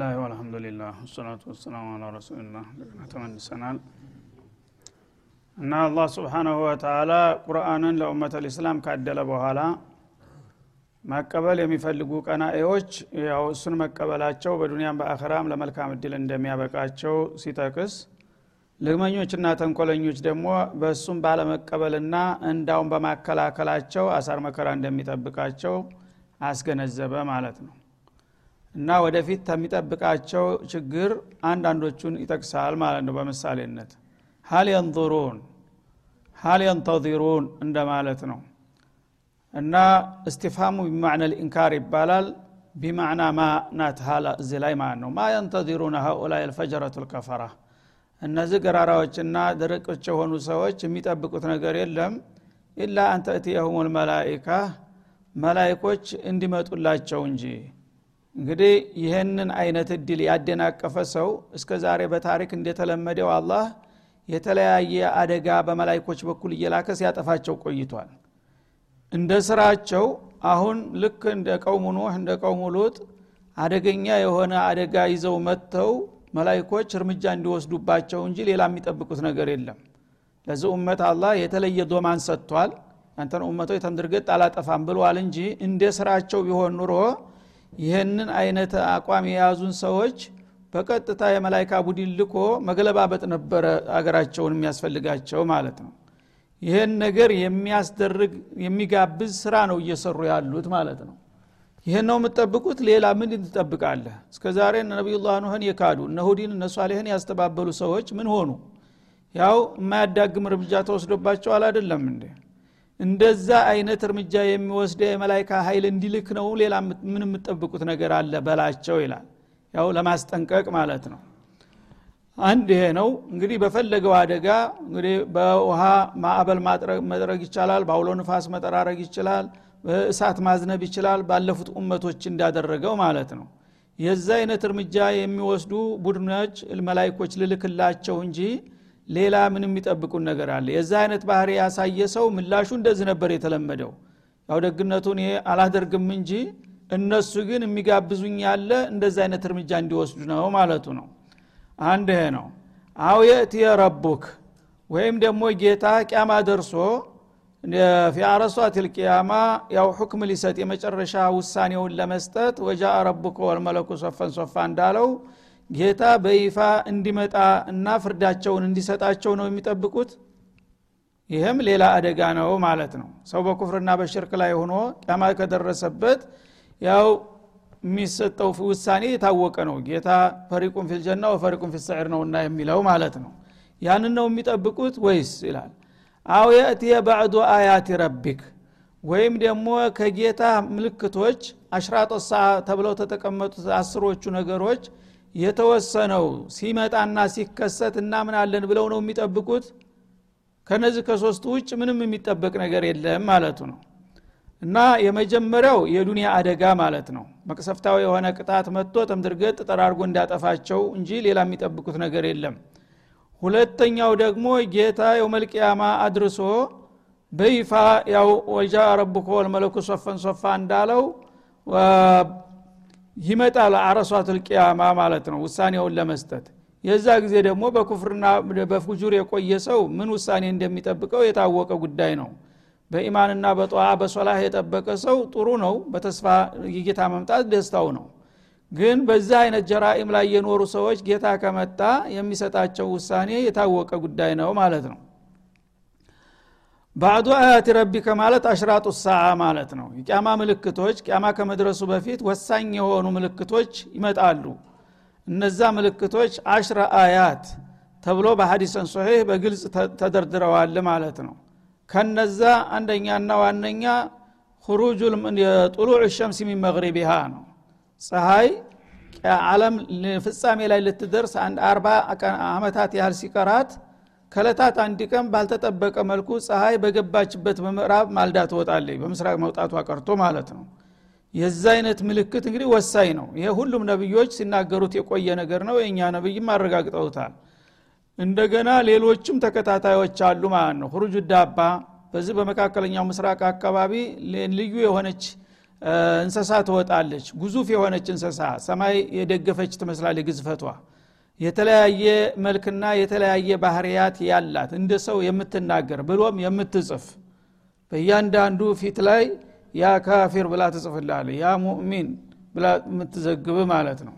ብስሚላህ ወልሐምዱሊላህ ወሰላቱ ወሰላሙ አላ ረሱልላህ እንደገና ተመልሰናል እና አላህ ስብሓናሁ ወተላ ቁርአንን ለኡመት ልእስላም ካደለ በኋላ መቀበል የሚፈልጉ ቀናኤዎች ያው እሱን መቀበላቸው በዱንያም በአኸራም ለመልካም እድል እንደሚያበቃቸው ሲጠቅስ ልግመኞችና ተንኮለኞች ደግሞ በእሱም ባለመቀበልና እንዳውም በማከላከላቸው አሳር መከራ እንደሚጠብቃቸው አስገነዘበ ማለት ነው እና ወደፊት ከሚጠብቃቸው ችግር አንዳንዶቹን ይጠቅሳል ማለት ነው በምሳሌነት። ሀል የንظሩን ሀል የንተዚሩን እንደማለት ነው። እና እስትፋሙ ቢማዕና ልኢንካር ይባላል። ቢማዕና ማ ናት ሀላ እዚ ላይ ማለት ነው። ማ የንተዚሩነ ሀኡላ ልፈጀረቱ ልከፈራ እነዚህ ገራራዎችና ደረቆች የሆኑ ሰዎች የሚጠብቁት ነገር የለም። ኢላ አንተእትየሁም ልመላይካ መላይኮች እንዲመጡላቸው እንጂ። እንግዲህ ይህንን አይነት እድል ያደናቀፈ ሰው እስከ ዛሬ በታሪክ እንደተለመደው አላህ የተለያየ አደጋ በመላይኮች በኩል እየላከ ሲያጠፋቸው ቆይቷል። እንደ ስራቸው አሁን ልክ እንደ ቀውሙ ኑህ እንደ ቀውሙ ሉጥ አደገኛ የሆነ አደጋ ይዘው መጥተው መላይኮች እርምጃ እንዲወስዱባቸው እንጂ ሌላ የሚጠብቁት ነገር የለም። ለዚህ ኡመት አላህ የተለየ ዶማን ሰጥቷል። ያንተን ኡመቶች ተምድርገጥ አላጠፋም ብለዋል እንጂ እንደ ስራቸው ቢሆን ኑሮ ይህንን አይነት አቋም የያዙን ሰዎች በቀጥታ የመላይካ ቡድን ልኮ መገለባበጥ ነበረ አገራቸውን የሚያስፈልጋቸው ማለት ነው። ይህን ነገር የሚያስደርግ የሚጋብዝ ስራ ነው እየሰሩ ያሉት ማለት ነው። ይህን ነው የምትጠብቁት? ሌላ ምን ትጠብቃለህ? እስከ ዛሬ ነቢዩላህ ኑህን የካዱ እነ ሁዲን እነ ሷሊህን ያስተባበሉ ሰዎች ምን ሆኑ? ያው የማያዳግም እርምጃ ተወስዶባቸዋል አይደለም እንዴ እንደዛ አይነት እርምጃ የሚወስደ የመላይካ ኃይል እንዲልክ ነው ሌላ ምን የምጠብቁት ነገር አለ በላቸው ይላል። ያው ለማስጠንቀቅ ማለት ነው። አንድ ይሄ ነው። እንግዲህ በፈለገው አደጋ እንግዲህ በውሃ ማዕበል መጥረግ ይቻላል በአውሎ ንፋስ መጠራረግ ይችላል እሳት ማዝነብ ይችላል ባለፉት ኡመቶች እንዳደረገው ማለት ነው። የዛ አይነት እርምጃ የሚወስዱ ቡድኖች መላይኮች ልልክላቸው እንጂ ሌላ ምን የሚጠብቁን ነገር አለ። የዛ አይነት ባህሪ ያሳየ ሰው ምላሹ እንደዚህ ነበር የተለመደው። ያው ደግነቱን ይሄ አላደርግም እንጂ እነሱ ግን የሚጋብዙኝ ያለ እንደዚ አይነት እርምጃ እንዲወስዱ ነው ማለቱ ነው። አንድ ይሄ ነው። አው የእትየ ረቡክ ወይም ደግሞ ጌታ ቅያማ ደርሶ ፊ አረሷት ልቅያማ ያው ሁክም ሊሰጥ የመጨረሻ ውሳኔውን ለመስጠት ወጃ ረቡከ ወልመለኩ ሶፈን ሶፋ እንዳለው ጌታ በይፋ እንዲመጣ እና ፍርዳቸውን እንዲሰጣቸው ነው የሚጠብቁት? ይህም ሌላ አደጋ ነው ማለት ነው። ሰው በኩፍርና በሽርክ ላይ ሆኖ ቅያማ ከደረሰበት ያው የሚሰጠው ውሳኔ የታወቀ ነው። ጌታ ፈሪቁን ፊልጀና ወፈሪቁን ፊልሰዕር ነውና የሚለው ማለት ነው። ያንን ነው የሚጠብቁት ወይስ ይላል። አው የእትየ ባዕዱ አያት ረቢክ ወይም ደግሞ ከጌታ ምልክቶች አሽራጦ ተብለው ተተቀመጡት አስሮቹ ነገሮች የተወሰነው ሲመጣና ሲከሰት እናምናለን ብለው ነው የሚጠብቁት? ከነዚህ ከሶስቱ ውጭ ምንም የሚጠበቅ ነገር የለም ማለቱ ነው። እና የመጀመሪያው የዱንያ አደጋ ማለት ነው። መቅሰፍታዊ የሆነ ቅጣት መጥቶ ተምድርገጥ ጠራርጎ እንዳጠፋቸው እንጂ ሌላ የሚጠብቁት ነገር የለም። ሁለተኛው ደግሞ ጌታ የውመልቅያማ አድርሶ በይፋ ያው ወልጃ ረቡከ ወልመለኩ ሶፈን ሶፋ እንዳለው ይመጣል አረሷት ልቅያማ ማለት ነው ውሳኔውን ለመስጠት። የዛ ጊዜ ደግሞ በኩፍርና በፉጁር የቆየ ሰው ምን ውሳኔ እንደሚጠብቀው የታወቀ ጉዳይ ነው። በኢማንና በጠዋ በሶላህ የጠበቀ ሰው ጥሩ ነው በተስፋ የጌታ መምጣት ደስታው ነው። ግን በዛ አይነት ጀራኢም ላይ የኖሩ ሰዎች ጌታ ከመጣ የሚሰጣቸው ውሳኔ የታወቀ ጉዳይ ነው ማለት ነው ባዕዱ አያት ረቢከ ማለት አሽራጡ ሰዓ ማለት ነው። የቅያማ ምልክቶች ቅያማ ከመድረሱ በፊት ወሳኝ የሆኑ ምልክቶች ይመጣሉ። እነዛ ምልክቶች አሽረ አያት ተብሎ በሐዲሰን ሶሒህ በግልጽ ተደርድረዋል ማለት ነው። ከነዛ አንደኛና ዋነኛ ሁሩጁ ጡሉዕ ሸምስ ሚን መግሪቢሃ ነው። ፀሐይ ዓለም ፍጻሜ ላይ ልትደርስ አንድ አርባ አመታት ያህል ሲቀራት ከለታት አንድ ቀን ባልተጠበቀ መልኩ ፀሐይ በገባችበት በምዕራብ ማልዳ ትወጣለች በምስራቅ መውጣቷ ቀርቶ ማለት ነው። የዛ አይነት ምልክት እንግዲህ ወሳኝ ነው። ይሄ ሁሉም ነብዮች ሲናገሩት የቆየ ነገር ነው የእኛ ነብይም አረጋግጠውታል። እንደገና ሌሎችም ተከታታዮች አሉ ማለት ነው። ሁሩጁ ዳባ በዚህ በመካከለኛው ምስራቅ አካባቢ ልዩ የሆነች እንሰሳ ትወጣለች። ጉዙፍ የሆነች እንሰሳ ሰማይ የደገፈች ትመስላለች ግዝፈቷ የተለያየ መልክና የተለያየ ባህርያት ያላት እንደ ሰው የምትናገር ብሎም የምትጽፍ በእያንዳንዱ ፊት ላይ ያ ካፊር ብላ ትጽፍላለ ያ ሙእሚን ብላ የምትዘግብ ማለት ነው።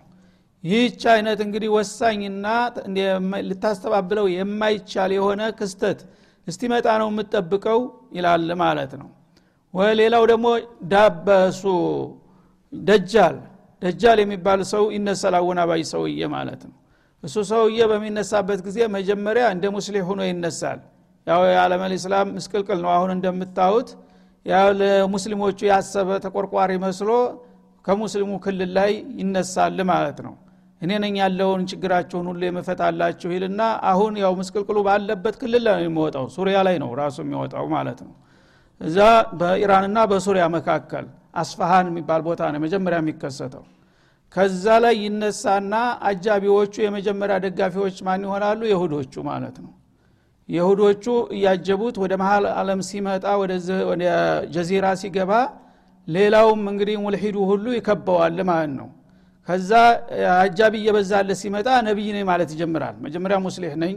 ይህች አይነት እንግዲህ ወሳኝና ልታስተባብለው የማይቻል የሆነ ክስተት እስቲመጣ ነው የምጠብቀው ይላል ማለት ነው። ሌላው ደግሞ ዳበሱ ደጃል። ደጃል የሚባል ሰው ይነሳል አወናባይ ሰውዬ ማለት ነው እሱ ሰውዬ በሚነሳበት ጊዜ መጀመሪያ እንደ ሙስሊም ሆኖ ይነሳል። ያው የዓለም ልእስላም ምስቅልቅል ነው። አሁን እንደምታዩት ያው ለሙስሊሞቹ ያሰበ ተቆርቋሪ መስሎ ከሙስሊሙ ክልል ላይ ይነሳል ማለት ነው። እኔ ነኝ ያለውን ችግራችሁን ሁሉ የመፈታላችሁ ይልና አሁን ያው ምስቅልቅሉ ባለበት ክልል ላይ ነው የሚወጣው። ሱሪያ ላይ ነው ራሱ የሚወጣው ማለት ነው። እዛ በኢራንና በሱሪያ መካከል አስፋሃን የሚባል ቦታ ነው መጀመሪያ የሚከሰተው ከዛ ላይ ይነሳና አጃቢዎቹ የመጀመሪያ ደጋፊዎች ማን ይሆናሉ? የሁዶቹ ማለት ነው። የሁዶቹ እያጀቡት ወደ መሀል አለም ሲመጣ ወደ ጀዚራ ሲገባ ሌላውም እንግዲህ ሙልሂዱ ሁሉ ይከበዋል ማለት ነው። ከዛ አጃቢ እየበዛለ ሲመጣ ነቢይ ነኝ ማለት ይጀምራል። መጀመሪያ ሙስሊህ ነኝ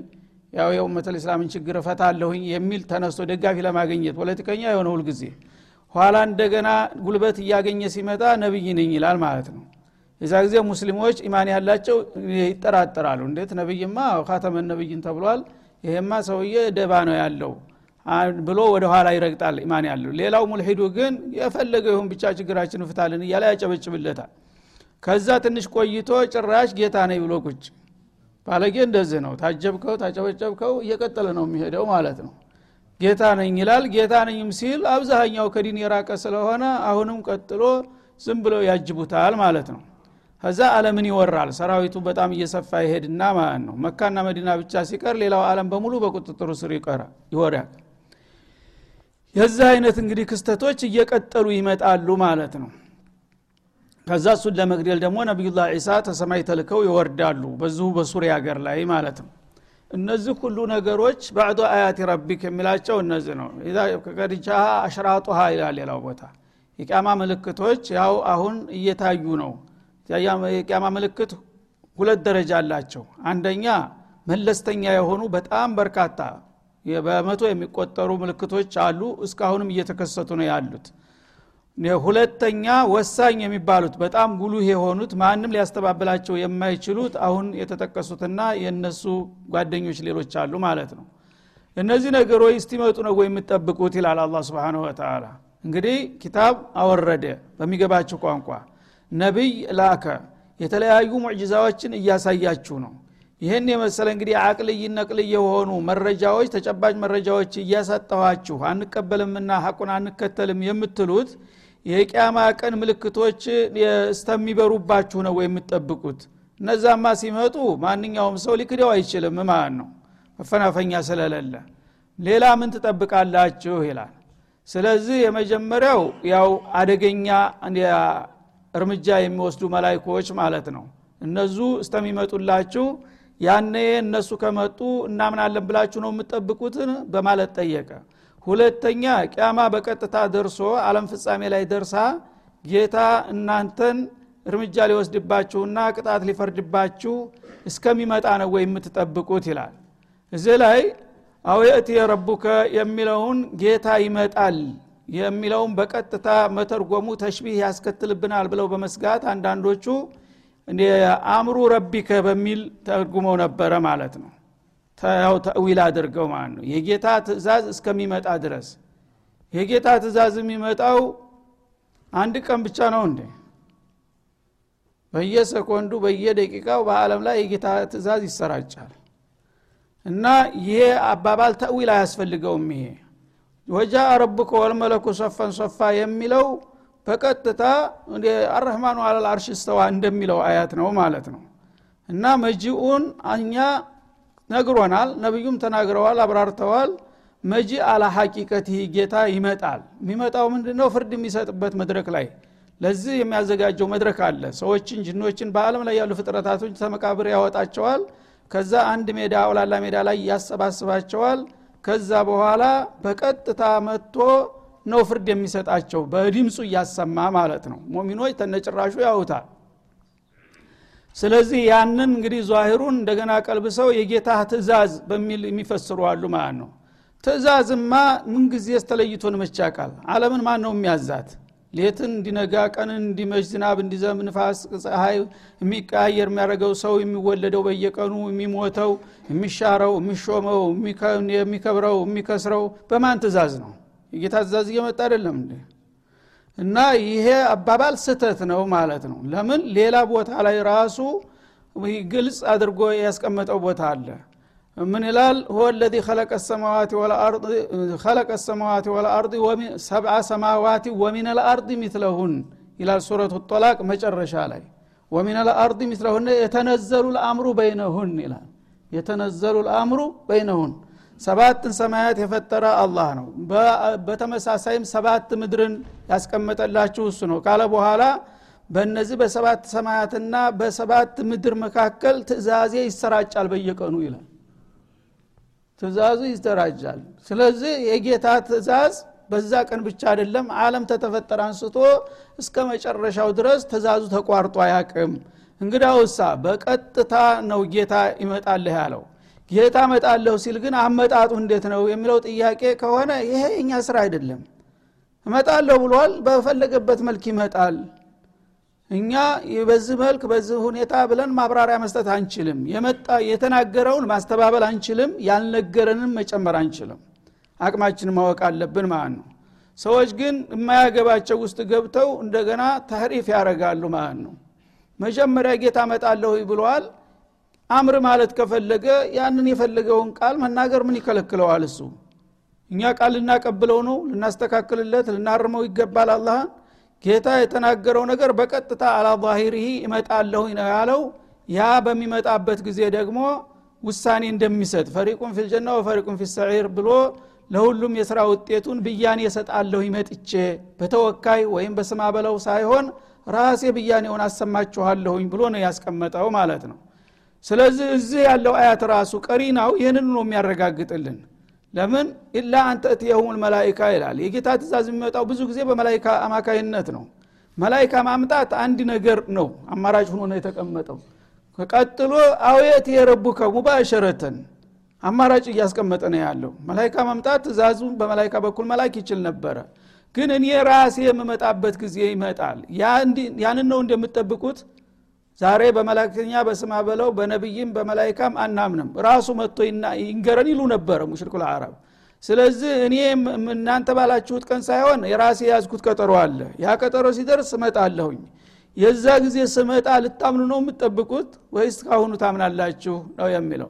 ያው የኡመት ልእስላምን ችግር እፈታለሁኝ የሚል ተነስቶ ደጋፊ ለማግኘት ፖለቲከኛ የሆነ ሁልጊዜ። ኋላ እንደገና ጉልበት እያገኘ ሲመጣ ነቢይ ነኝ ይላል ማለት ነው የዛ ጊዜ ሙስሊሞች ኢማን ያላቸው ይጠራጠራሉ። እንዴት? ነቢይማ ካተመን ነቢይን ተብሏል። ይሄማ ሰውዬ ደባ ነው ያለው ብሎ ወደ ኋላ ይረግጣል ኢማን ያለው። ሌላው ሙልሂዱ ግን የፈለገው ይሁን ብቻ ችግራችን ፍታልን እያለ ያጨበጭብለታል። ከዛ ትንሽ ቆይቶ ጭራሽ ጌታ ነኝ ብሎ ቁጭ። ባለጌ እንደዚህ ነው። ታጀብከው ታጨበጨብከው እየቀጠለ ነው የሚሄደው ማለት ነው። ጌታ ነኝ ይላል። ጌታ ነኝም ሲል አብዛኛው ከዲን የራቀ ስለሆነ አሁንም ቀጥሎ ዝም ብለው ያጅቡታል ማለት ነው ከዛ አለምን ይወራል። ሰራዊቱ በጣም እየሰፋ ይሄድና ማለት ነው። መካና መዲና ብቻ ሲቀር ሌላው አለም በሙሉ በቁጥጥሩ ስር ይወራል የዚህ አይነት እንግዲህ ክስተቶች እየቀጠሉ ይመጣሉ ማለት ነው። ከዛ እሱን ለመግደል ደግሞ ነቢዩላህ ዒሳ ተሰማይ ተልከው ይወርዳሉ በዚሁ በሱሪያ ሀገር ላይ ማለት ነው። እነዚህ ሁሉ ነገሮች ባዕዱ አያት ረቢክ የሚላቸው እነዚህ ነው። ከቀድቻ አሽራጡሃ ይላል ሌላው ቦታ። የቅያማ ምልክቶች ያው አሁን እየታዩ ነው የቅያማ ምልክት ሁለት ደረጃ አላቸው። አንደኛ መለስተኛ የሆኑ በጣም በርካታ በመቶ የሚቆጠሩ ምልክቶች አሉ። እስካሁንም እየተከሰቱ ነው ያሉት። ሁለተኛ ወሳኝ የሚባሉት በጣም ጉሉህ የሆኑት ማንም ሊያስተባብላቸው የማይችሉት አሁን የተጠቀሱትና የእነሱ ጓደኞች ሌሎች አሉ ማለት ነው። እነዚህ ነገሮች እስቲመጡ ነው የምጠብቁት ይላል አላ ስብን ወተላ እንግዲህ ኪታብ አወረደ በሚገባችሁ ቋንቋ ነቢይ ላከ። የተለያዩ ሙዕጅዛዎችን እያሳያችሁ ነው። ይህን የመሰለ እንግዲህ አቅልይ ነቅልይ የሆኑ መረጃዎች ተጨባጭ መረጃዎች እያሳጠኋችሁ አንቀበልምና ሐቁን አንከተልም የምትሉት የቅያማ ቀን ምልክቶች እስተሚበሩባችሁ ነው የምትጠብቁት። እነዛማ ሲመጡ ማንኛውም ሰው ሊክደው አይችልም ማለት ነው። መፈናፈኛ ስለሌለ። ሌላ ምን ትጠብቃላችሁ ይላል። ስለዚህ የመጀመሪያው ያው አደገኛ እርምጃ የሚወስዱ መላይኮች ማለት ነው። እነዙ እስተሚመጡላችሁ ያነ እነሱ ከመጡ እናምናለን ብላችሁ ነው የምትጠብቁትን? በማለት ጠየቀ። ሁለተኛ ቅያማ በቀጥታ ደርሶ አለም ፍጻሜ ላይ ደርሳ ጌታ እናንተን እርምጃ ሊወስድባችሁና ቅጣት ሊፈርድባችሁ እስከሚመጣ ነው ወይ የምትጠብቁት? ይላል። እዚህ ላይ አውየእቲ ረቡከ የሚለውን ጌታ ይመጣል የሚለውን በቀጥታ መተርጎሙ ተሽቢህ ያስከትልብናል ብለው በመስጋት አንዳንዶቹ አእምሩ ረቢከ በሚል ተርጉመው ነበረ ማለት ነው። ያው ተዊል አድርገው ማለት ነው። የጌታ ትእዛዝ እስከሚመጣ ድረስ የጌታ ትእዛዝ የሚመጣው አንድ ቀን ብቻ ነው እንዴ? በየሰኮንዱ በየደቂቃው በአለም ላይ የጌታ ትእዛዝ ይሰራጫል። እና ይሄ አባባል ተዊል አያስፈልገውም ይሄ ወጃ ረቡከ ወልመለኩ ሶፈን ሶፋ የሚለው በቀጥታ አረህማኑ አለል አርሽ እስተዋ እንደሚለው አያት ነው ማለት ነው። እና መጂኡን እኛ ነግሮናል ነቢዩም ተናግረዋል አብራርተዋል። መጂ አላ ሐቂቀት ጌታ ይመጣል። የሚመጣው ምንድነው? ፍርድ የሚሰጥበት መድረክ ላይ። ለዚህ የሚያዘጋጀው መድረክ አለ። ሰዎችን ጅኖችን በአለም ላይ ያሉ ፍጥረታቶች ተመቃብር ያወጣቸዋል። ከዛ አንድ ሜዳ አውላላ ሜዳ ላይ ያሰባስባቸዋል ከዛ በኋላ በቀጥታ መጥቶ ነው ፍርድ የሚሰጣቸው። በድምፁ እያሰማ ማለት ነው። ሙሚኖች ተነጭራሹ ያውታል ስለዚህ ያንን እንግዲህ ዛሂሩን እንደገና ቀልብሰው የጌታ ትእዛዝ በሚል የሚፈስሩ አሉ ማለት ነው። ትእዛዝማ ምንጊዜ ስተለይቶን መቻቃል አለምን ማን ነው የሚያዛት ሌትን እንዲነጋ ቀንን እንዲመሽ ዝናብ እንዲዘም ንፋስ ፀሐይ የሚቀያየር የሚያደርገው ሰው የሚወለደው በየቀኑ የሚሞተው የሚሻረው የሚሾመው የሚከብረው የሚከስረው በማን ትእዛዝ ነው? የጌታ ትእዛዝ እየመጣ አይደለም እንዴ? እና ይሄ አባባል ስተት ነው ማለት ነው። ለምን? ሌላ ቦታ ላይ ራሱ ግልጽ አድርጎ ያስቀመጠው ቦታ አለ ምን ይላል? ሁ ለዚ ከለቀ ሰማዋት ወልአርድ ሰብዓ ሰማዋት ወሚን ልአርድ ሚትለሁን ይላል ሱረቱ ጦላቅ መጨረሻ ላይ። ወሚን ልአርድ ሚትለሁን የተነዘሉ ልአምሩ በይነሁን ይላል። የተነዘሉ ልአምሩ በይነሁን። ሰባትን ሰማያት የፈጠረ አላህ ነው። በተመሳሳይም ሰባት ምድርን ያስቀመጠላችሁ እሱ ነው። ካለ በኋላ በእነዚህ በሰባት ሰማያትና በሰባት ምድር መካከል ትእዛዜ ይሰራጫል በየቀኑ ይላል። ትእዛዙ ይሰራጫል ስለዚህ የጌታ ትእዛዝ በዛ ቀን ብቻ አይደለም አለም ተተፈጠረ አንስቶ እስከ መጨረሻው ድረስ ትእዛዙ ተቋርጦ አያቅም እንግዳውሳ በቀጥታ ነው ጌታ ይመጣልህ ያለው። ጌታ መጣለሁ ሲል ግን አመጣጡ እንዴት ነው የሚለው ጥያቄ ከሆነ ይሄ የኛ ስራ አይደለም። እመጣለሁ ብሏል በፈለገበት መልክ ይመጣል እኛ በዚህ መልክ በዚህ ሁኔታ ብለን ማብራሪያ መስጠት አንችልም። የመጣ የተናገረውን ማስተባበል አንችልም። ያልነገረንም መጨመር አንችልም። አቅማችን ማወቅ አለብን ማለት ነው። ሰዎች ግን የማያገባቸው ውስጥ ገብተው እንደገና ተህሪፍ ያደረጋሉ ማለት ነው። መጀመሪያ ጌታ መጣለሁ ብለዋል። አምር ማለት ከፈለገ ያንን የፈለገውን ቃል መናገር ምን ይከለክለዋል እሱ? እኛ ቃል ልናቀብለው ነው? ልናስተካክልለት? ልናርመው ይገባል አላህን ጌታ የተናገረው ነገር በቀጥታ አላ ዛሂሪሂ እመጣለሁ ነው ያለው። ያ በሚመጣበት ጊዜ ደግሞ ውሳኔ እንደሚሰጥ ፈሪቁን ፊልጀና ወፈሪቁን ፊሰዒር ብሎ ለሁሉም የስራ ውጤቱን ብያኔ የሰጣለሁ ይመጥቼ በተወካይ ወይም በስማ በለው ሳይሆን ራሴ ብያኔውን አሰማችኋለሁኝ ብሎ ነው ያስቀመጠው ማለት ነው። ስለዚህ እዚህ ያለው አያት ራሱ ቀሪናው ይህንን ነው የሚያረጋግጥልን ለምን? ኢላ አንተ እትየሁም መላይካ ይላል። የጌታ ትእዛዝ የሚመጣው ብዙ ጊዜ በመላይካ አማካይነት ነው። መላይካ ማምጣት አንድ ነገር ነው አማራጭ ሆኖ ነው የተቀመጠው። ቀጥሎ አውየት የረቡከ ሙባሸረተን አማራጭ እያስቀመጠ ነው ያለው። መላይካ ማምጣት ትእዛዙን በመላይካ በኩል መላክ ይችል ነበረ። ግን እኔ ራሴ የምመጣበት ጊዜ ይመጣል። ያንን ነው እንደምጠብቁት ዛሬ በመላእክተኛ በስማ በለው በነቢይም በመላይካም አናምንም። ራሱ መጥቶ ይንገረን ይሉ ነበረ ሙሽሪኩ አረብ ስለዚህ እኔ እናንተ ባላችሁት ቀን ሳይሆን የራሴ የያዝኩት ቀጠሮ አለ። ያ ቀጠሮ ሲደርስ እመጣለሁኝ። የዛ ጊዜ ስመጣ ልታምኑ ነው የምትጠብቁት ወይስ ካሁኑ ታምናላችሁ ነው የሚለው።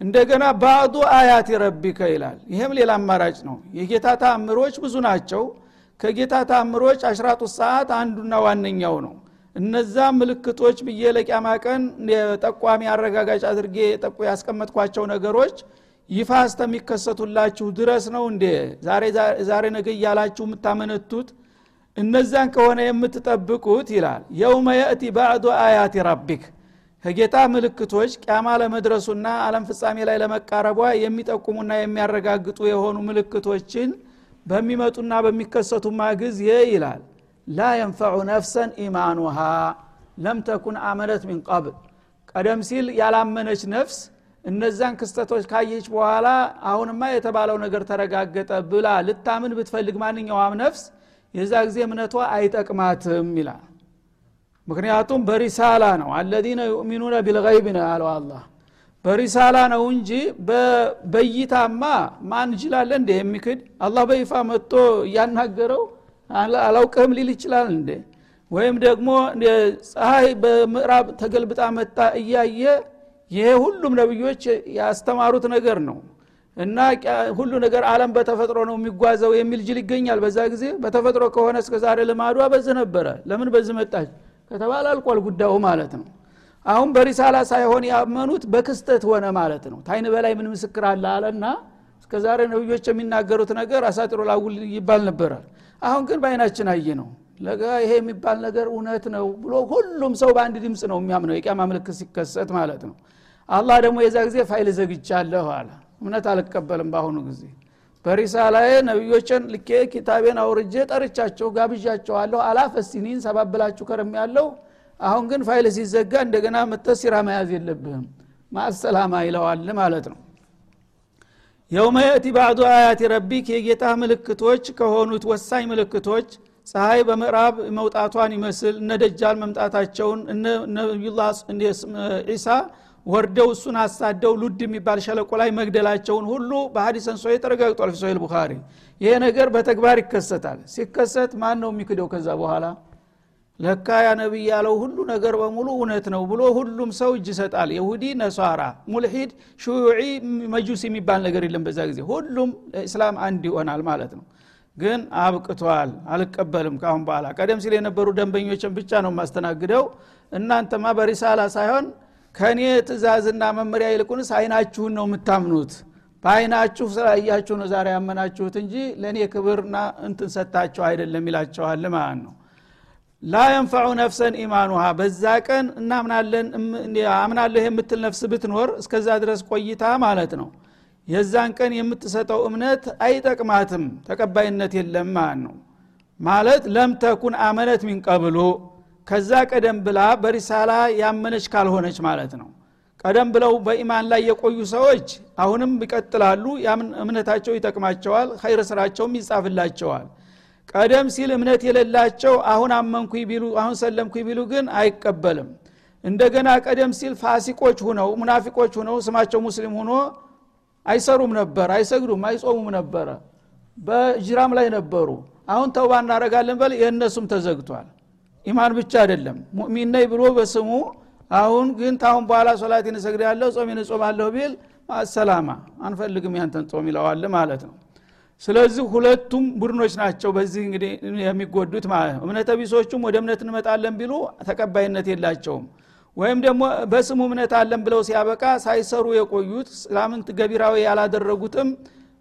እንደገና ባዕዱ አያት ረቢከ ይላል። ይህም ሌላ አማራጭ ነው። የጌታ ታምሮች ብዙ ናቸው። ከጌታ ታምሮች አሽራጡ ሰዓት አንዱና ዋነኛው ነው እነዛ ምልክቶች ብዬ ለቂያማ ቀን ጠቋሚ አረጋጋጭ አድርጌ ጠቁ ያስቀመጥኳቸው ነገሮች ይፋ እስተሚከሰቱላችሁ ድረስ ነው እንዴ? ዛሬ ነገ እያላችሁ የምታመነቱት? እነዛን ከሆነ የምትጠብቁት ይላል። የውመ የእቲ ባዕዱ አያት ረቢክ። ከጌታ ምልክቶች ቅያማ ለመድረሱና አለም ፍጻሜ ላይ ለመቃረቧ የሚጠቁሙና የሚያረጋግጡ የሆኑ ምልክቶችን በሚመጡና በሚከሰቱ ማግዜ ይላል ላ የንፈዑ ነፍሰን ኢማኑሃ ለም ተኩን አመነት ሚን ቀብል። ቀደም ሲል ያላመነች ነፍስ እነዛን ክስተቶች ካየች በኋላ አሁንማ የተባለው ነገር ተረጋገጠ ብላ ልታምን ብትፈልግ ማንኛውም ነፍስ የዛ ጊዜ እምነቷ አይጠቅማትም ይላል። ምክንያቱም በሪሳላ ነው። አለዚነ ዩእሚኑነ ቢልገይብ ነው ያለው አላህ። በሪሳላ ነው እንጂ በይታማ ማን ይችላለ እንደ የሚክድ? አላህ በይፋ መጥቶ እያናገረው አላውቅህም ሊል ይችላል እንዴ? ወይም ደግሞ ፀሐይ በምዕራብ ተገልብጣ መጣ እያየ ይሄ ሁሉም ነብዮች ያስተማሩት ነገር ነው እና ሁሉ ነገር አለም በተፈጥሮ ነው የሚጓዘው የሚል ጅል ይገኛል። በዛ ጊዜ በተፈጥሮ ከሆነ እስከ ዛሬ ልማዷ በዚህ ነበረ። ለምን በዚህ መጣች? ከተባለ አልቋል ጉዳዩ ማለት ነው። አሁን በ رسالة ሳይሆን ያመኑት በክስተት ሆነ ማለት ነው። ታይን በላይ ምን ምስክር አለ አለና እስከ ዛሬ ነብዮች የሚናገሩት ነገር አሳጥሮ ላውል ይባል ነበረ አሁን ግን በአይናችን አየ ነው ለጋ ይሄ የሚባል ነገር እውነት ነው ብሎ ሁሉም ሰው በአንድ ድምፅ ነው የሚያምነው። የቅያማ ምልክት ሲከሰት ማለት ነው። አላህ ደግሞ የዛ ጊዜ ፋይል ዘግቻለሁ አለ። እምነት አልቀበልም በአሁኑ ጊዜ። በ رسالة ዬ ነቢዮችን ልኬ ኪታቤን አውርጄ ጠርቻቸው ጋብዣቸዋለሁ። آلاف سنين ሰባብላችሁ ከረም ያለው አሁን ግን ፋይል ሲዘጋ እንደገና መጥተህ ሲራ መያዝ የለብህም። مع السلامة ይለዋል ማለት ነው يوم يأتي بعض آيات ربك የጌታ ምልክቶች ከሆኑት ወሳኝ ምልክቶች ፀሐይ በምዕራብ መውጣቷን ይመስል እነ ደጃል መምጣታቸውን ነቢዩላ ዒሳ ወርደው እሱን አሳደው ሉድ የሚባል ሸለቆ ላይ መግደላቸውን ሁሉ በሀዲሰን ሶ ተረጋግጧል። في صحيح البخاري ይሄ ነገር በተግባር ይከሰታል። ሲከሰት ማን ነው የሚክደው ከዛ በኋላ ለካ ያ ነቢይ ያለው ሁሉ ነገር በሙሉ እውነት ነው ብሎ ሁሉም ሰው እጅ ይሰጣል። የሁዲ ነሷራ ሙልሂድ ሹዒ መጁስ የሚባል ነገር የለም በዛ ጊዜ። ሁሉም እስላም አንድ ይሆናል ማለት ነው። ግን አብቅቷል አልቀበልም ካሁን በኋላ። ቀደም ሲል የነበሩ ደንበኞችን ብቻ ነው የማስተናግደው። እናንተማ በሪሳላ ሳይሆን ከእኔ ትእዛዝና መመሪያ ይልቁንስ አይናችሁን ነው የምታምኑት። በአይናችሁ ስላያችሁ ነው ዛሬ ያመናችሁት እንጂ ለእኔ ክብርና እንትን ሰጥታችሁ አይደለም ይላቸዋል ማለት ነው ላ የንፈዑ ነፍሰን ኢማኑሃ በዛ ቀን እናምናለን አምናለሁ የምትል ነፍስ ብትኖር እስከዛ ድረስ ቆይታ ማለት ነው። የዛን ቀን የምትሰጠው እምነት አይጠቅማትም ተቀባይነት የለም ማለት ነው። ማለት ለም ተኩን አመነት ሚንቀብሉ ከዛ ቀደም ብላ በሪሳላ ያመነች ካልሆነች ማለት ነው። ቀደም ብለው በኢማን ላይ የቆዩ ሰዎች አሁንም ይቀጥላሉ እምነታቸው ይጠቅማቸዋል ኸይር ስራቸውም ይጻፍላቸዋል ቀደም ሲል እምነት የሌላቸው አሁን አመንኩ ቢሉ አሁን ሰለምኩ ቢሉ ግን አይቀበልም። እንደገና ቀደም ሲል ፋሲቆች ሁነው ሙናፊቆች ሁነው ስማቸው ሙስሊም ሁኖ አይሰሩም ነበር አይሰግዱም አይጾሙም ነበረ። በጅራም ላይ ነበሩ። አሁን ተውባ እናረጋለን በል የእነሱም ተዘግቷል። ኢማን ብቻ አይደለም። ሙእሚን ነኝ ብሎ በስሙ አሁን ግን ታሁን በኋላ ሶላቴን እሰግዳለሁ ጾሜን እጾማለሁ ቢል አሰላማ አንፈልግም ያንተን ጾም ይለዋል ማለት ነው ስለዚህ ሁለቱም ቡድኖች ናቸው በዚህ እንግዲህ የሚጎዱት ማለት ነው። እምነተ ቢሶቹም ወደ እምነት እንመጣለን ቢሉ ተቀባይነት የላቸውም። ወይም ደግሞ በስሙ እምነት አለን ብለው ሲያበቃ ሳይሰሩ የቆዩት እስላምን ገቢራዊ ያላደረጉትም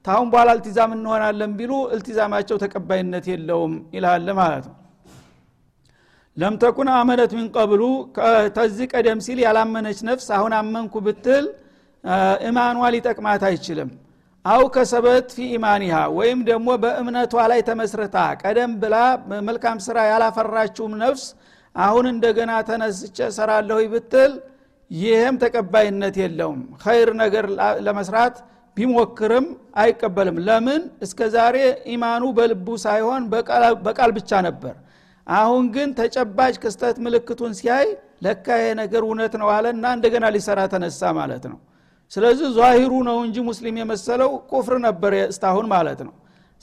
ታሁን በኋላ እልቲዛም እንሆናለን ቢሉ እልቲዛማቸው ተቀባይነት የለውም ይላል ማለት ነው። ለምተኩን አመነት ምን ቀብሉ ተዚህ ቀደም ሲል ያላመነች ነፍስ አሁን አመንኩ ብትል እማኗ ሊጠቅማት አይችልም አው ከሰበት ፊ ኢማኒሃ ወይም ደግሞ በእምነቷ ላይ ተመስርታ ቀደም ብላ መልካም ስራ ያላፈራችውም ነፍስ አሁን እንደገና ተነስቼ ሰራለሁ ብትል ይህም ተቀባይነት የለውም። ኸይር ነገር ለመስራት ቢሞክርም አይቀበልም። ለምን? እስከ ዛሬ ኢማኑ በልቡ ሳይሆን በቃል ብቻ ነበር። አሁን ግን ተጨባጭ ክስተት ምልክቱን ሲያይ ለካ ነገር እውነት ነው አለና እንደገና ሊሰራ ተነሳ ማለት ነው ስለዚህ ዛሂሩ ነው እንጂ ሙስሊም የመሰለው ኩፍር ነበር እስታሁን ማለት ነው።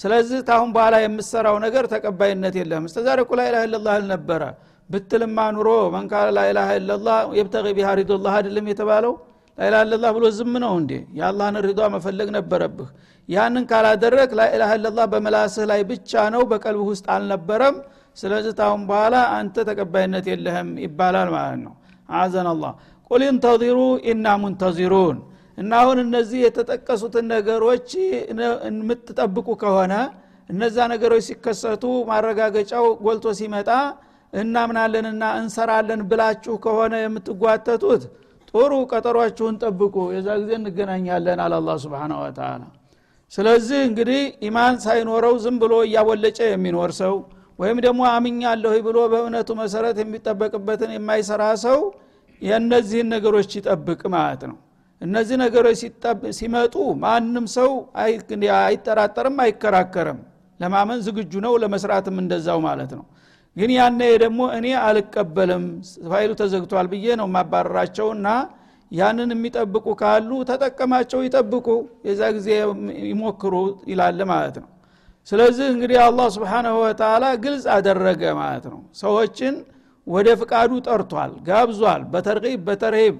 ስለዚህ ታሁን በኋላ የምሰራው ነገር ተቀባይነት የለም እስተ ዛሬ እኮ ላኢላha ኢላላህ አልነበረ ብትልማ ኑሮ መንካለ ላኢላha ኢላላህ የብተቂ ቢሃ ሪዶላህ አይደለም የተባለው? ላኢላha ኢላላህ ብሎ ዝም ነው እንዴ? የአላህን ሪዷ መፈለግ ነበረብህ። ያንን ካላደረግ ላኢላha ኢላላህ በመላስህ ላይ ብቻ ነው በቀልብህ ውስጥ አልነበረም። ስለዚህ ታሁን በኋላ አንተ ተቀባይነት የለህም ይባላል ማለት ነው። አዘን አላህ ቁል እንተዚሩ ኢና ሙንተዚሩን እና አሁን እነዚህ የተጠቀሱትን ነገሮች የምትጠብቁ ከሆነ እነዛ ነገሮች ሲከሰቱ ማረጋገጫው ጎልቶ ሲመጣ እናምናለንና እንሰራለን ብላችሁ ከሆነ የምትጓተቱት ጥሩ ቀጠሯችሁን ጠብቁ። የዛ ጊዜ እንገናኛለን አለ አላ ስብን ወተላ ስለዚህ እንግዲህ ኢማን ሳይኖረው ዝም ብሎ እያወለጨ የሚኖር ሰው ወይም ደግሞ አምኛለሁ ብሎ በእምነቱ መሰረት የሚጠበቅበትን የማይሰራ ሰው የእነዚህን ነገሮች ይጠብቅ ማለት ነው እነዚህ ነገሮች ሲመጡ ማንም ሰው አይጠራጠርም አይከራከርም። ለማመን ዝግጁ ነው ለመስራትም እንደዛው ማለት ነው። ግን ያነ ደግሞ እኔ አልቀበልም ፋይሉ ተዘግቷል ብዬ ነው ማባረራቸው እና ያንን የሚጠብቁ ካሉ ተጠቀማቸው ይጠብቁ የዛ ጊዜ ይሞክሩ ይላል ማለት ነው። ስለዚህ እንግዲህ አላህ ስብሓናሁ ወተላ ግልጽ አደረገ ማለት ነው። ሰዎችን ወደ ፍቃዱ ጠርቷል ጋብዟል። በተርቂብ በተርሂብ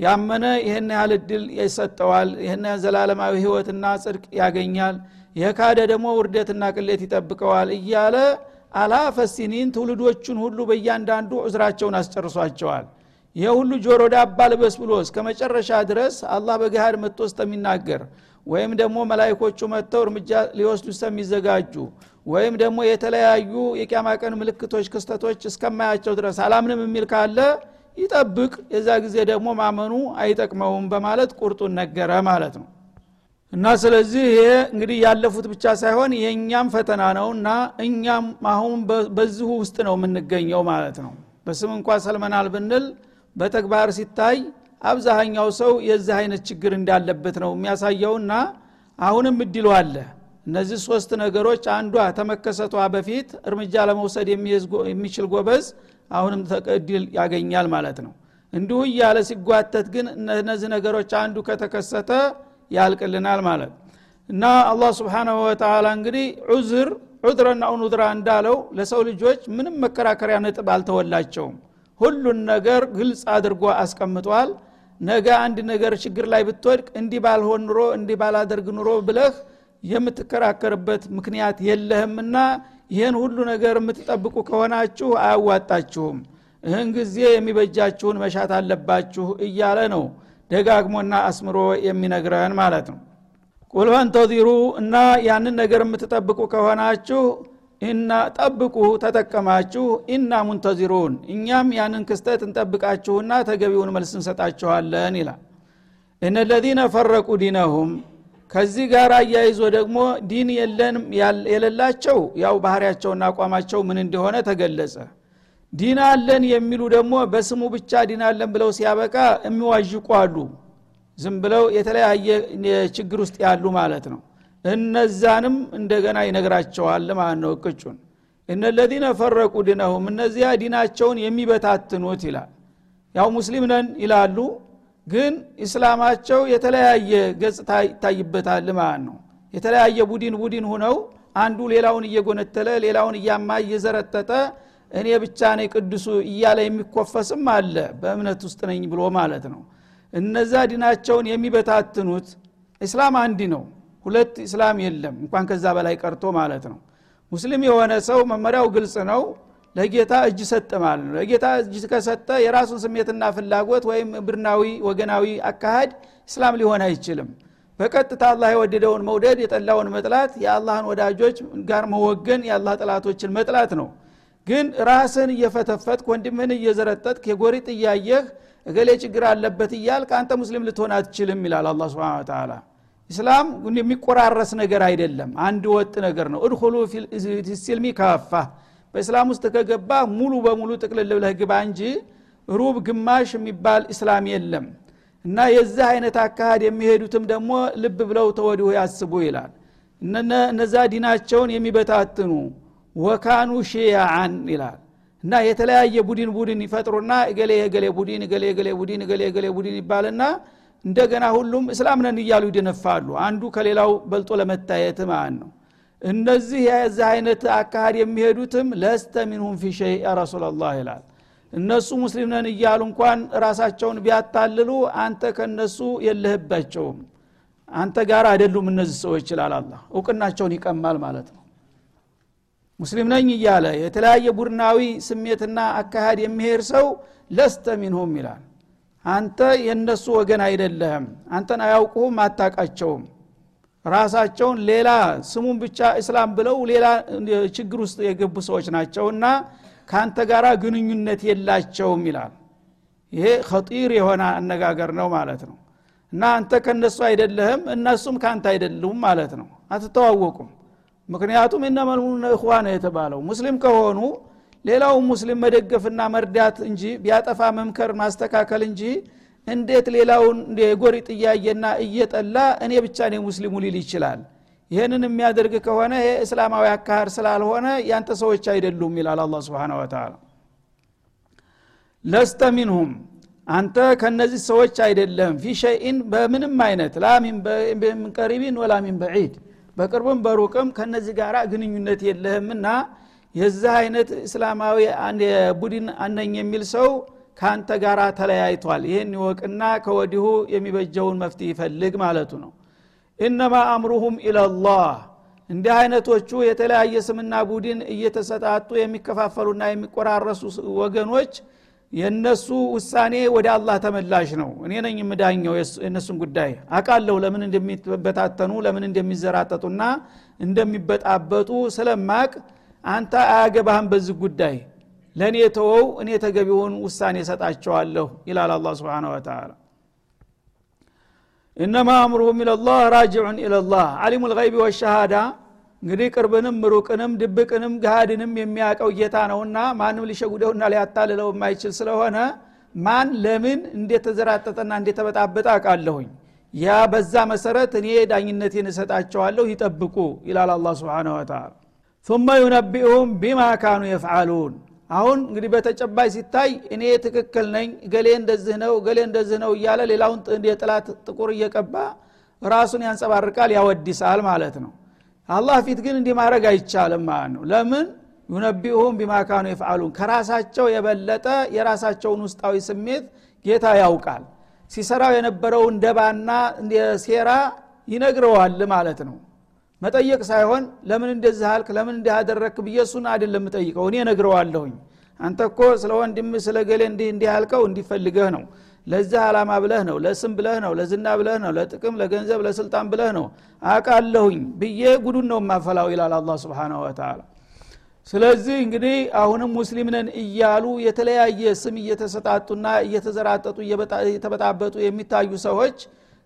ያመነ ይህን ያህል እድል ይሰጠዋል ይህን ዘላለማዊ ህይወትና ጽድቅ ያገኛል የካደ ደግሞ ውርደትና ቅሌት ይጠብቀዋል እያለ አላፈሲኒን ትውልዶቹን ሁሉ በእያንዳንዱ ዑዝራቸውን አስጨርሷቸዋል። ይህ ሁሉ ጆሮ ዳባ ልበስ ብሎ እስከ መጨረሻ ድረስ አላህ በገሃድ መጥቶ እስከሚናገር ወይም ደግሞ መላይኮቹ መጥተው እርምጃ ሊወስዱ እስከሚዘጋጁ ወይም ደግሞ የተለያዩ የቅያማ ቀን ምልክቶች ክስተቶች እስከማያቸው ድረስ አላምንም የሚል ካለ ይጠብቅ የዛ ጊዜ ደግሞ ማመኑ አይጠቅመውም በማለት ቁርጡን ነገረ ማለት ነው። እና ስለዚህ ይሄ እንግዲህ ያለፉት ብቻ ሳይሆን የእኛም ፈተና ነው እና እኛም አሁን በዚሁ ውስጥ ነው የምንገኘው ማለት ነው። በስም እንኳ ሰልመናል ብንል በተግባር ሲታይ አብዛሃኛው ሰው የዚህ አይነት ችግር እንዳለበት ነው የሚያሳየውና አሁንም እድሉ አለ እነዚህ ሶስት ነገሮች አንዷ ተመከሰቷ በፊት እርምጃ ለመውሰድ የሚችል ጎበዝ አሁንም እድል ያገኛል ማለት ነው። እንዲሁ እያለ ሲጓተት ግን እነዚህ ነገሮች አንዱ ከተከሰተ ያልቅልናል ማለት እና አላህ ስብሓናሁ ወተላ እንግዲህ ዑዝር ዑድረና ኡኑድራ እንዳለው ለሰው ልጆች ምንም መከራከሪያ ነጥብ አልተወላቸውም። ሁሉን ነገር ግልጽ አድርጎ አስቀምጧል። ነገ አንድ ነገር ችግር ላይ ብትወድቅ እንዲህ ባልሆን ኑሮ እንዲህ ባላደርግ ኑሮ ብለህ የምትከራከርበት ምክንያት የለህምና ይህን ሁሉ ነገር የምትጠብቁ ከሆናችሁ አያዋጣችሁም። ይህን ጊዜ የሚበጃችሁን መሻት አለባችሁ እያለ ነው ደጋግሞና አስምሮ የሚነግረን ማለት ነው። ቁል ፈንተዚሩ እና ያንን ነገር የምትጠብቁ ከሆናችሁ እና ጠብቁ ተጠቀማችሁ። ኢና ሙንተዚሩን እኛም ያንን ክስተት እንጠብቃችሁና ተገቢውን መልስ እንሰጣችኋለን ይላል። እነ ለዚነ ፈረቁ ዲነሁም ከዚህ ጋር አያይዞ ደግሞ ዲን የሌላቸው ያው ባህሪያቸውና አቋማቸው ምን እንደሆነ ተገለጸ። ዲን አለን የሚሉ ደግሞ በስሙ ብቻ ዲን አለን ብለው ሲያበቃ የሚዋዥቁ አሉ። ዝም ብለው የተለያየ ችግር ውስጥ ያሉ ማለት ነው። እነዛንም እንደገና ይነግራቸዋል ማለት ነው እቅጩን። እነለዚነ ፈረቁ ዲነሁም እነዚያ ዲናቸውን የሚበታትኑት ይላል። ያው ሙስሊም ነን ይላሉ ግን ኢስላማቸው የተለያየ ገጽታ ይታይበታል ማለት ነው። የተለያየ ቡድን ቡድን ሁነው አንዱ ሌላውን እየጎነተለ ሌላውን እያማ እየዘረጠጠ እኔ ብቻ ነኝ ቅዱሱ እያለ የሚኮፈስም አለ። በእምነት ውስጥ ነኝ ብሎ ማለት ነው። እነዛ ዲናቸውን የሚበታትኑት እስላም አንድ ነው። ሁለት እስላም የለም። እንኳን ከዛ በላይ ቀርቶ ማለት ነው። ሙስሊም የሆነ ሰው መመሪያው ግልጽ ነው ለጌታ እጅ ሰጠ ማለት ነው። ለጌታ እጅ ከሰጠ የራሱን ስሜትና ፍላጎት ወይም ብርናዊ ወገናዊ አካሃድ እስላም ሊሆን አይችልም። በቀጥታ አላህ የወደደውን መውደድ የጠላውን መጥላት የአላህን ወዳጆች ጋር መወገን የአላህ ጥላቶችን መጥላት ነው። ግን ራስን እየፈተፈት ወንድምህን እየዘረጠጥክ የጎሪጥ እያየህ እገሌ ችግር አለበት እያልክ አንተ ሙስሊም ልትሆን አትችልም ይላል አላ ስብን ተላ ኢስላም የሚቆራረስ ነገር አይደለም። አንድ ወጥ ነገር ነው። እድኩሉ ፊልሲልሚ ካፋ በእስላም ውስጥ ከገባ ሙሉ በሙሉ ጥቅልል ብለህ ግባ እንጂ ሩብ ግማሽ የሚባል እስላም የለም። እና የዚህ አይነት አካሃድ የሚሄዱትም ደግሞ ልብ ብለው ተወዲሁ ያስቡ ይላል። እነዛ ዲናቸውን የሚበታትኑ ወካኑ ሺያአን ይላል። እና የተለያየ ቡድን ቡድን ይፈጥሩና እገሌ የገሌ ቡድን እገሌ የገሌ ቡድን እገሌ የገሌ ቡድን ይባልና እንደገና ሁሉም እስላም ነን እያሉ ይደነፋሉ። አንዱ ከሌላው በልጦ ለመታየት ማለት ነው እነዚህ የዚህ አይነት አካሃድ የሚሄዱትም ለስተ ሚንሁም ፊ ሸይ ረሱላላህ ይላል። እነሱ ሙስሊም ነን እያሉ እንኳን ራሳቸውን ቢያታልሉ አንተ ከነሱ የለህባቸውም። አንተ ጋር አይደሉም እነዚህ ሰዎች ይላል አላ እውቅናቸውን ይቀማል ማለት ነው። ሙስሊም ነኝ እያለ የተለያየ ቡድናዊ ስሜትና አካሃድ የሚሄድ ሰው ለስተ ሚንሁም ይላል። አንተ የእነሱ ወገን አይደለህም። አንተን አያውቁህም አታቃቸውም ራሳቸውን ሌላ ስሙን ብቻ እስላም ብለው ሌላ ችግር ውስጥ የገቡ ሰዎች ናቸውና ከአንተ ጋር ግንኙነት የላቸውም ይላል። ይሄ ኸጢር የሆነ አነጋገር ነው ማለት ነው። እና አንተ ከነሱ አይደለህም እነሱም ከአንተ አይደሉም ማለት ነው። አትተዋወቁም። ምክንያቱም እነመልሙነ እኽዋ ነው የተባለው። ሙስሊም ከሆኑ ሌላው ሙስሊም መደገፍና መርዳት እንጂ ቢያጠፋ መምከር ማስተካከል እንጂ እንዴት ሌላውን የጎሪጥ እያየና እየጠላ እኔ ብቻ ኔ ሙስሊሙ ሊል ይችላል? ይህንን የሚያደርግ ከሆነ ይሄ እስላማዊ አካሃር ስላልሆነ ያንተ ሰዎች አይደሉም ይላል አላ ስብን ወተላ ለስተ ሚንሁም አንተ ከነዚህ ሰዎች አይደለም ፊ ሸይን በምንም አይነት ላ ሚን ቀሪቢን ወላ ሚን በዒድ በቅርብም በሩቅም ከነዚህ ጋር ግንኙነት የለህምና የዚህ አይነት እስላማዊ ቡድን አነኝ የሚል ሰው ከአንተ ጋር ተለያይቷል። ይህን ይወቅና ከወዲሁ የሚበጀውን መፍትሄ ይፈልግ ማለቱ ነው። ኢነማ አምሩሁም ኢለላህ። እንዲህ አይነቶቹ የተለያየ ስምና ቡድን እየተሰጣጡ የሚከፋፈሉና የሚቆራረሱ ወገኖች የእነሱ ውሳኔ ወደ አላህ ተመላሽ ነው። እኔ ነኝ የምዳኘው የእነሱን ጉዳይ። አቃለሁ ለምን እንደሚበታተኑ ለምን እንደሚዘራጠጡና እንደሚበጣበጡ ስለማቅ አንተ አያገባህም በዚህ ጉዳይ ለእኔ ተወው እኔ ተገቢውን ውሳኔ ሰጣቸዋለሁ ይላል አላ ስብን ወተላ እነማ አምሩሁም ኢለላህ ራጅዑን ኢለላህ አሊሙ ልገይቢ ወሸሃዳ እንግዲህ ቅርብንም ሩቅንም ድብቅንም ገሃድንም የሚያውቀው ጌታ ነውና ማንም ሊሸጉደውና ሊያታልለው የማይችል ስለሆነ ማን ለምን እንደተዘራጠጠና እንደተበጣበጠ አውቃለሁኝ ያ በዛ መሰረት እኔ ዳኝነቴን እሰጣቸዋለሁ ይጠብቁ ይላል አላ ስብን ወተላ ثم ينبئهم ቢማ ካኑ የፍዓሉን አሁን እንግዲህ በተጨባጭ ሲታይ እኔ ትክክል ነኝ ገሌ እንደዚህ ነው ገሌ እንደዚህ ነው እያለ ሌላውን የጥላት ጥቁር እየቀባ ራሱን ያንጸባርቃል ያወዲሳል ማለት ነው። አላህ ፊት ግን እንዲህ ማድረግ አይቻልም ማለት ነው። ለምን? ዩነቢሁም ቢማ ካኑ የፍዓሉን ከራሳቸው የበለጠ የራሳቸውን ውስጣዊ ስሜት ጌታ ያውቃል። ሲሰራው የነበረውን ደባና ሴራ ይነግረዋል ማለት ነው መጠየቅ ሳይሆን ለምን እንደዚህ አልክ? ለምን እንዲህ አደረክ ብዬ እሱን አይደለም የምጠይቀው። እኔ ነግረዋለሁኝ አንተ እኮ ስለ ወንድም ስለ ገሌ እንዲህ እንዲህ አልከው እንዲፈልገህ ነው። ለዚህ አላማ ብለህ ነው ለስም ብለህ ነው ለዝና ብለህ ነው ለጥቅም ለገንዘብ ለስልጣን ብለህ ነው አቃለሁኝ ብዬ ጉዱን ነው ማፈላው ይላል አላ ስብን ወተላ ስለዚህ እንግዲህ አሁንም ሙስሊም ነን እያሉ የተለያየ ስም እየተሰጣጡና እየተዘራጠጡ እየተበጣበጡ የሚታዩ ሰዎች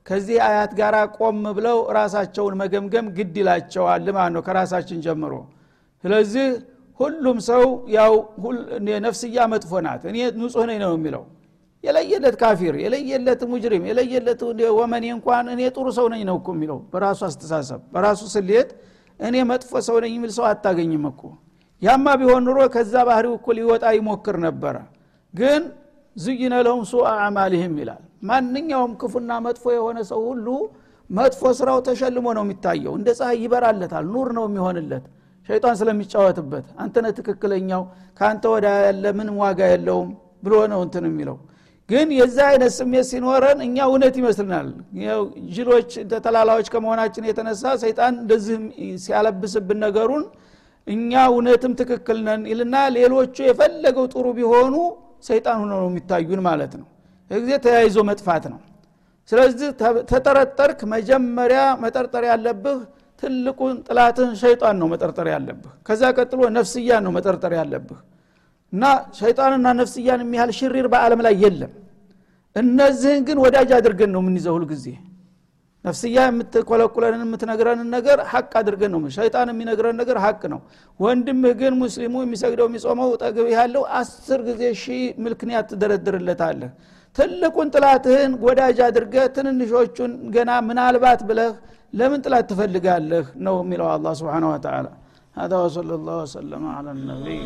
ከዚህ አያት ጋር ቆም ብለው ራሳቸውን መገምገም ግድ ይላቸዋል ማለት ነው ከራሳችን ጀምሮ። ስለዚህ ሁሉም ሰው ያው ነፍስያ መጥፎ ናት እኔ ንጹህ ነኝ ነው የሚለው። የለየለት ካፊር የለየለት ሙጅሪም የለየለት ወመኔ እንኳን እኔ ጥሩ ሰው ነኝ ነው እኮ የሚለው በራሱ አስተሳሰብ በራሱ ስሌት። እኔ መጥፎ ሰው ነኝ የሚል ሰው አታገኝም እኮ። ያማ ቢሆን ኑሮ ከዛ ባህሪው እኮ ሊወጣ ይሞክር ነበረ። ግን ዝይነ ለሁም ሱ አዕማልህም ይላል ማንኛውም ክፉና መጥፎ የሆነ ሰው ሁሉ መጥፎ ስራው ተሸልሞ ነው የሚታየው። እንደ ፀሐይ ይበራለታል ኑር ነው የሚሆንለት ሸይጣን ስለሚጫወትበት። አንተነ ትክክለኛው ከአንተ ወዳ ያለ ምንም ዋጋ የለውም ብሎ ነው እንትን የሚለው። ግን የዛ አይነት ስሜት ሲኖረን እኛ እውነት ይመስልናል። ጅሎች ተላላዎች ከመሆናችን የተነሳ ሰይጣን እንደዚህ ሲያለብስብን ነገሩን እኛ እውነትም ትክክል ነን ይልና ሌሎቹ የፈለገው ጥሩ ቢሆኑ ሰይጣን ሆኖ ነው የሚታዩን ማለት ነው ጊዜ ተያይዞ መጥፋት ነው። ስለዚህ ተጠረጠርክ መጀመሪያ መጠርጠር ያለብህ ትልቁን ጥላትን ሸይጣን ነው መጠርጠር ያለብህ። ከዛ ቀጥሎ ነፍስያን ነው መጠርጠር ያለብህ። እና ሸይጣንና ነፍስያን የሚያህል ሽሪር በአለም ላይ የለም። እነዚህን ግን ወዳጅ አድርገን ነው የምንይዘው ሁልጊዜ ነፍስያ የምትኮለኩለንን የምትነግረንን ነገር ሀቅ አድርገን ነው ሸይጣን የሚነግረን ነገር ሀቅ ነው። ወንድምህ ግን ሙስሊሙ የሚሰግደው የሚጾመው ጠግብ ያለው አስር ጊዜ ሺህ ምልክንያት ትደረድርለታለህ ትልቁን ጥላትህን ወዳጅ አድርገህ ትንንሾቹን ገና ምናልባት ብለህ ለምን ጥላት ትፈልጋለህ ነው የሚለው አላ ስብን ወተላ هذا وصلى الله وسلم على النبي